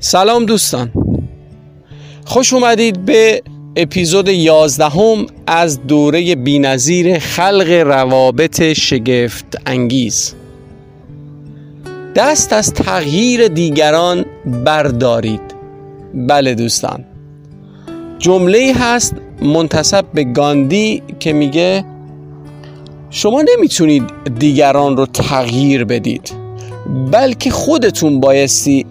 سلام دوستان. خوش اومدید به اپیزود یازدهم از دوره بینظیر خلق روابط شگفت انگیز. دست از تغییر دیگران بردارید. بله دوستان. جمله هست منتصب به گاندی که میگه شما نمی‌تونید دیگران رو تغییر بدید بلکه خودتون بایستی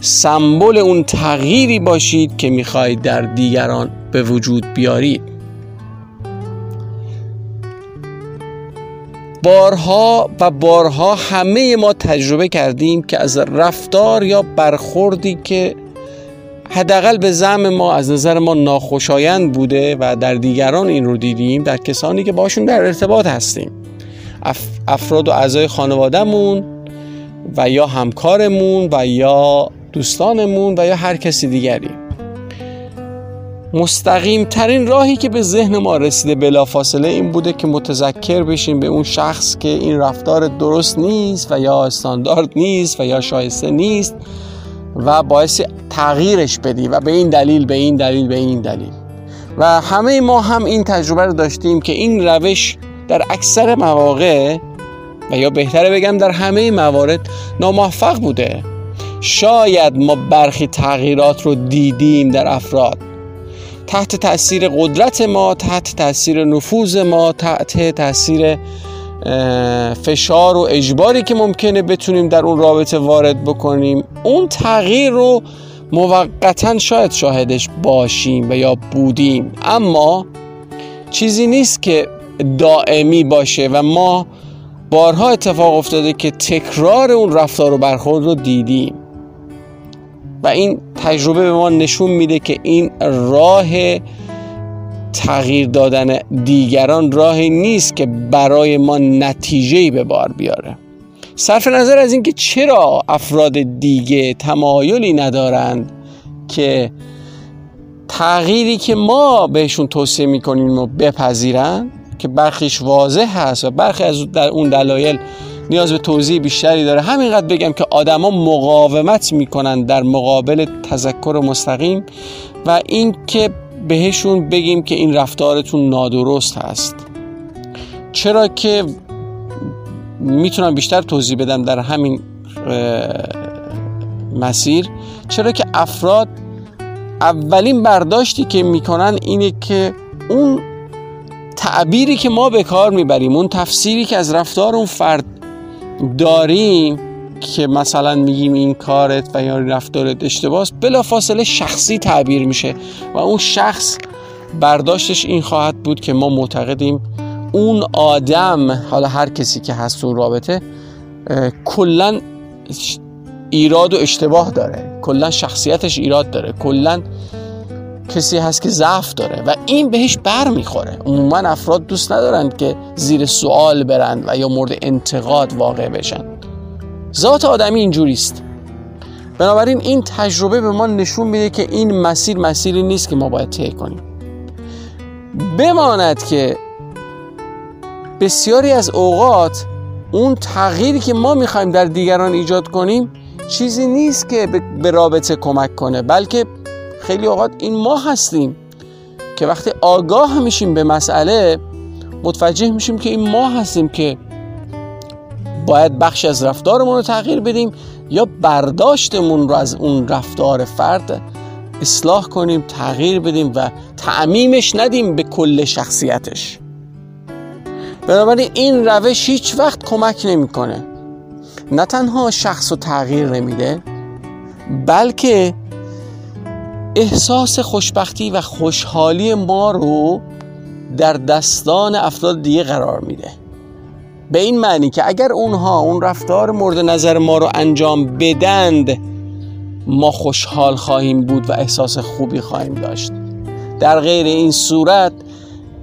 سمبل اون تغییری باشید که می‌خواهید در دیگران به وجود بیارید. بارها و بارها همه ما تجربه کردیم که از رفتار یا برخوردی که حداقل به زم ما از نظر ما ناخوشایند بوده و در دیگران این رو دیدیم در کسانی که باشون در ارتباط هستیم. افراد و اعضای خانوادهمون و یا همکارمون و یا دوستانمون و یا هر کسی دیگری. مستقیم ترین راهی که به ذهن ما رسیده بلافاصله این بوده که متذکر بشیم به اون شخص که این رفتار درست نیست و یا استاندارد نیست و یا شایسته نیست و باعث تغییرش بدی و به این دلیل به این دلیل به این دلیل. و همه ما هم این تجربه رو داشتیم که این روش در اکثر مواقع و یا بهتره بگم در همه موارد ناموفق بوده. شاید ما برخی تغییرات رو دیدیم در افراد. تحت تاثیر قدرت ما تحت تاثیر نفوذ ما تحت تاثیر فشار و اجباری که ممکنه بتونیم در اون رابطه وارد بکنیم. اون تغییر رو موقتا شاید شاهدش باشیم و یا بودیم. اما چیزی نیست که دائمی باشه و ما بارها اتفاق افتاده که تکرار اون رفتار و برخورد رو دیدیم. و این تجربه به ما نشون میده که این راه تغییر دادن دیگران راهی نیست که برای ما نتیجه به بار بیاره. صرف نظر از اینکه چرا افراد دیگه تمایلی ندارند که تغییری که ما بهشون توصیه می‌کنیم و بپذیرند که برخیش واضح هست و برخی از اون دلایل نیاز به توضیح بیشتری داره. همینقدر بگم که آدما مقاومت می‌کنن در مقابل تذکر مستقیم و اینکه بهشون بگیم که این رفتارتون نادرست هست چرا که می‌تونم بیشتر توضیح بدم در همین مسیر. چرا که افراد اولین برداشتی که می‌کنن اینه که اون تعبیری که ما به کار می‌بریم اون تفسیری که از رفتار اون فرد داریم که مثلا میگیم این کارت و یا رفتارت اشتباهه بلا فاصله شخصی تعبیر میشه و اون شخص برداشتش این خواهد بود که ما معتقدیم اون آدم حالا هر کسی که هست اون رابطه کلا ایراد و اشتباه داره کلا شخصیتش ایراد داره کلا کسی هست که ضعف داره و این بهش بر می‌خوره عموما افراد دوست ندارند که زیر سوال برند و یا مورد انتقاد واقع بشن. ذات آدمی اینجوریست بنابراین این تجربه به ما نشون میده که این مسیر مسیری نیست که ما باید طی کنیم. بماند که بسیاری از اوقات اون تغییری که ما می‌خوایم در دیگران ایجاد کنیم چیزی نیست که به رابطه کمک کنه بلکه خیلی اوقات این ما هستیم که وقتی آگاه میشیم به مسئله متوجه میشیم که این ما هستیم که باید بخش از رفتارمون رو تغییر بدیم یا برداشتمون رو از اون رفتار فرد اصلاح کنیم تغییر بدیم و تعمیمش ندیم به کل شخصیتش. بنابراین این روش هیچ وقت کمک نمی‌کنه. نه تنها شخص رو تغییر نمیده بلکه احساس خوشبختی و خوشحالی ما رو در دستان افراد دیگه قرار میده. به این معنی که اگر اونها اون رفتار مورد نظر ما رو انجام بدند ما خوشحال خواهیم بود و احساس خوبی خواهیم داشت. در غیر این صورت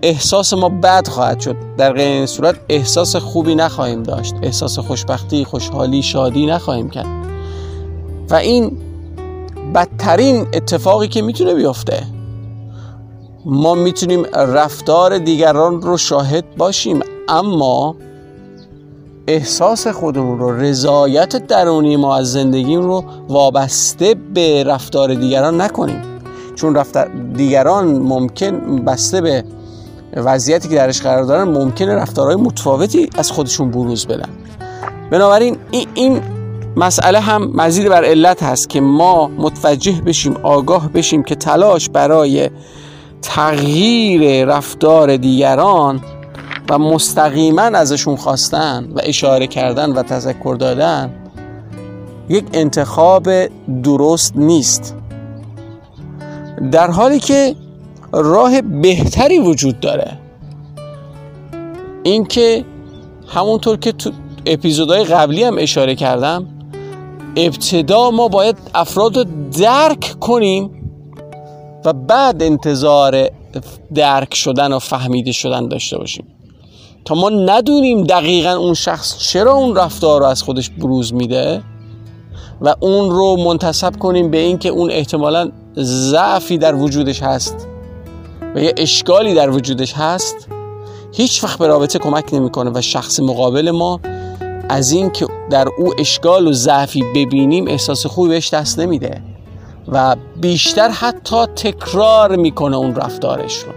احساس ما بد خواهد شد. در غیر این صورت احساس خوبی نخواهیم داشت. احساس خوشبختی خوشحالی شادی نخواهیم کرد. و این بدترین اتفاقی که می‌تونه بیفته. ما می‌تونیم رفتار دیگران رو شاهد باشیم اما احساس خودمون رو رضایت درونی ما از زندگیم رو وابسته به رفتار دیگران نکنیم. چون رفتار دیگران ممکن بسته به وضعیتی که درش قرار دارن ممکنه رفتارهای متفاوتی از خودشون بروز بدن. بنابراین این مسئله هم مزید بر علت هست که ما متوجه بشیم آگاه بشیم که تلاش برای تغییر رفتار دیگران و مستقیما ازشون خواستن و اشاره کردن و تذکر دادن یک انتخاب درست نیست. در حالی که راه بهتری وجود داره اینکه همونطور که تو اپیزودهای قبلی هم اشاره کردم ابتدا ما باید افراد رو درک کنیم و بعد انتظار درک شدن و فهمیده شدن داشته باشیم. تا ما ندونیم دقیقا اون شخص چرا اون رفتار رو از خودش بروز میده و اون رو منتصب کنیم به اینکه اون احتمالا ضعفی در وجودش هست و یه اشکالی در وجودش هست هیچ وقت به رابطه کمک نمی‌کنه و شخص مقابل ما از این که در او اشکال و ضعفی ببینیم احساس خوبی بهش دست نمیده و بیشتر حتی تکرار می‌کنه اون رفتارش رو.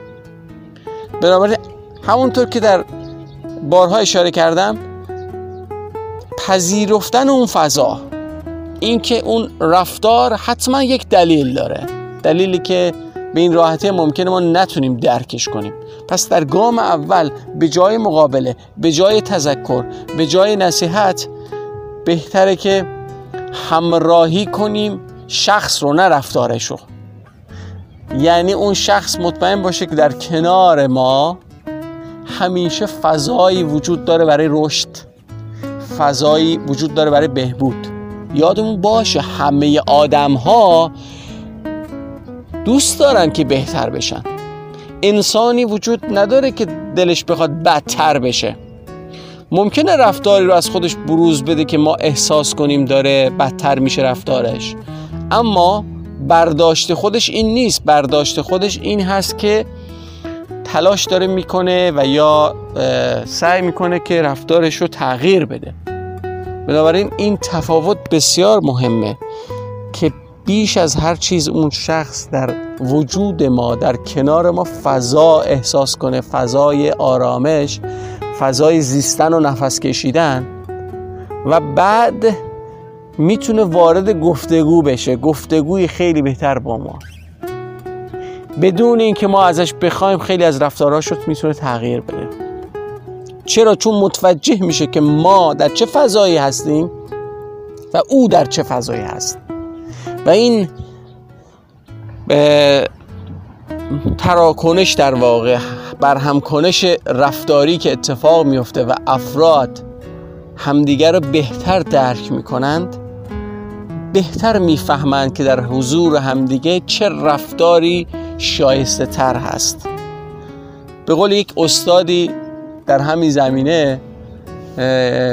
بنابراین همونطور که در بارها اشاره کردم پذیرفتن اون فضا اینکه اون رفتار حتما یک دلیل داره. دلیلی که به این راحتی ممکنه ما نتونیم درکش کنیم. پس در گام اول به جای مقابله به جای تذکر به جای نصیحت بهتره که همراهی کنیم شخص رو نه رفتارش رو یعنی اون شخص مطمئن باشه که در کنار ما همیشه فضایی وجود داره برای رشد فضایی وجود داره برای بهبود. یادمون باشه همه آدم ها دوست دارن که بهتر بشن. انسانی وجود نداره که دلش بخواد بدتر بشه. ممکنه رفتاری رو از خودش بروز بده که ما احساس کنیم داره بدتر میشه رفتارش. اما برداشت خودش این نیست. برداشت خودش این هست که تلاش داره می‌کنه و یا سعی می‌کنه که رفتارش رو تغییر بده. بنابراین این تفاوت بسیار مهمه که بیش از هر چیز اون شخص در وجود ما در کنار ما فضا احساس کنه فضای آرامش فضای زیستن و نفس کشیدن. و بعد می‌تونه وارد گفتگو بشه. گفتگوی خیلی بهتر با ما. بدون اینکه ما ازش بخوایم خیلی از رفتارهاش می‌تونه تغییر بده. چرا؟ چون متوجه میشه که ما در چه فضایی هستیم و او در چه فضایی هست. و این تراکنش در واقع برهمکنش رفتاری که اتفاق میفته و افراد همدیگر رو بهتر درک می‌کنند بهتر می‌فهمند که در حضور همدیگه چه رفتاری شایسته تر هست. به قول یک استادی در همین زمینه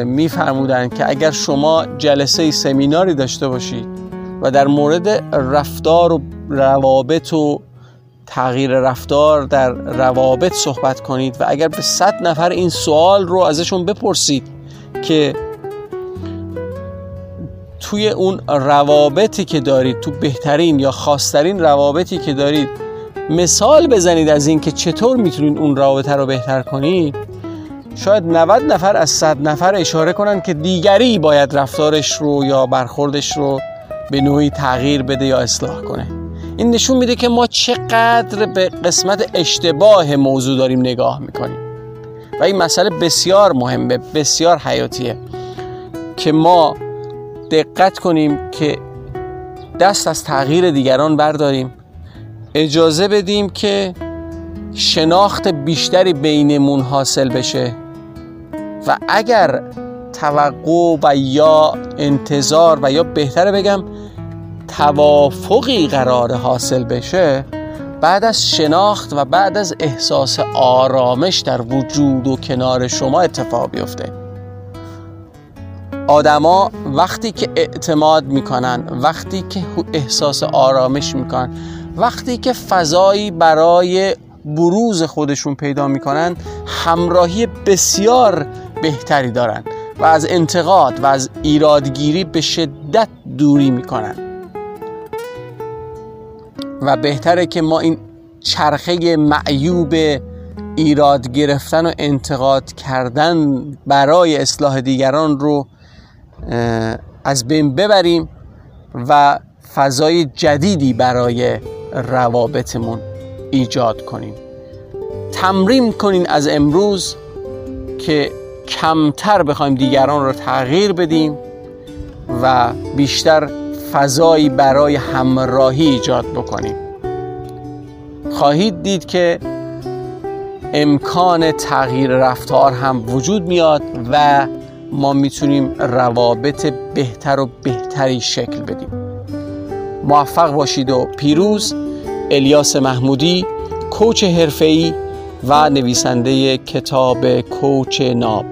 میفرمودند که اگر شما جلسه سمیناری داشته باشید و در مورد رفتار و روابط و تغییر رفتار در روابط صحبت کنید و اگر به صد نفر این سوال رو ازشون بپرسید که توی اون روابطی که دارید تو بهترین یا خاصترین روابطی که دارید مثال بزنید از اینکه چطور می‌تونید اون رابطه رو بهتر کنید شاید 90 نفر از 100 نفر اشاره کنن که دیگری باید رفتارش رو یا برخوردش رو به نوعی تغییر بده یا اصلاح کنه. این نشون میده که ما چقدر به قسمت اشتباه موضوع داریم نگاه می‌کنیم. و این مسئله بسیار مهمه بسیار حیاتیه که ما دقت کنیم که دست از تغییر دیگران برداریم. اجازه بدیم که شناخت بیشتری بینمون حاصل بشه. و اگر توقع و یا انتظار و یا بهتره بگم توافقی قرار حاصل بشه بعد از شناخت و بعد از احساس آرامش در وجود و کنار شما اتفاق بیفته. آدما وقتی که اعتماد می‌کنن وقتی که احساس آرامش می‌کنن وقتی که فضایی برای بروز خودشون پیدا می‌کنن همراهی بسیار بهتری دارن. و از انتقاد و از ایرادگیری به شدت دوری می‌کنن. و بهتره که ما این چرخه معیوب ایراد گرفتن و انتقاد کردن برای اصلاح دیگران رو از بین ببریم و فضای جدیدی برای روابطمون ایجاد کنیم. تمرین کنین از امروز که کمتر بخوایم دیگران رو تغییر بدیم و بیشتر فضایی برای همراهی ایجاد بکنیم. خواهید دید که امکان تغییر رفتار هم وجود میاد و ما می‌تونیم روابط بهتر و بهتری شکل بدیم. موفق باشید و پیروز الیاس محمودی کوچ حرفه‌ای و نویسنده کتاب کوچ ناب.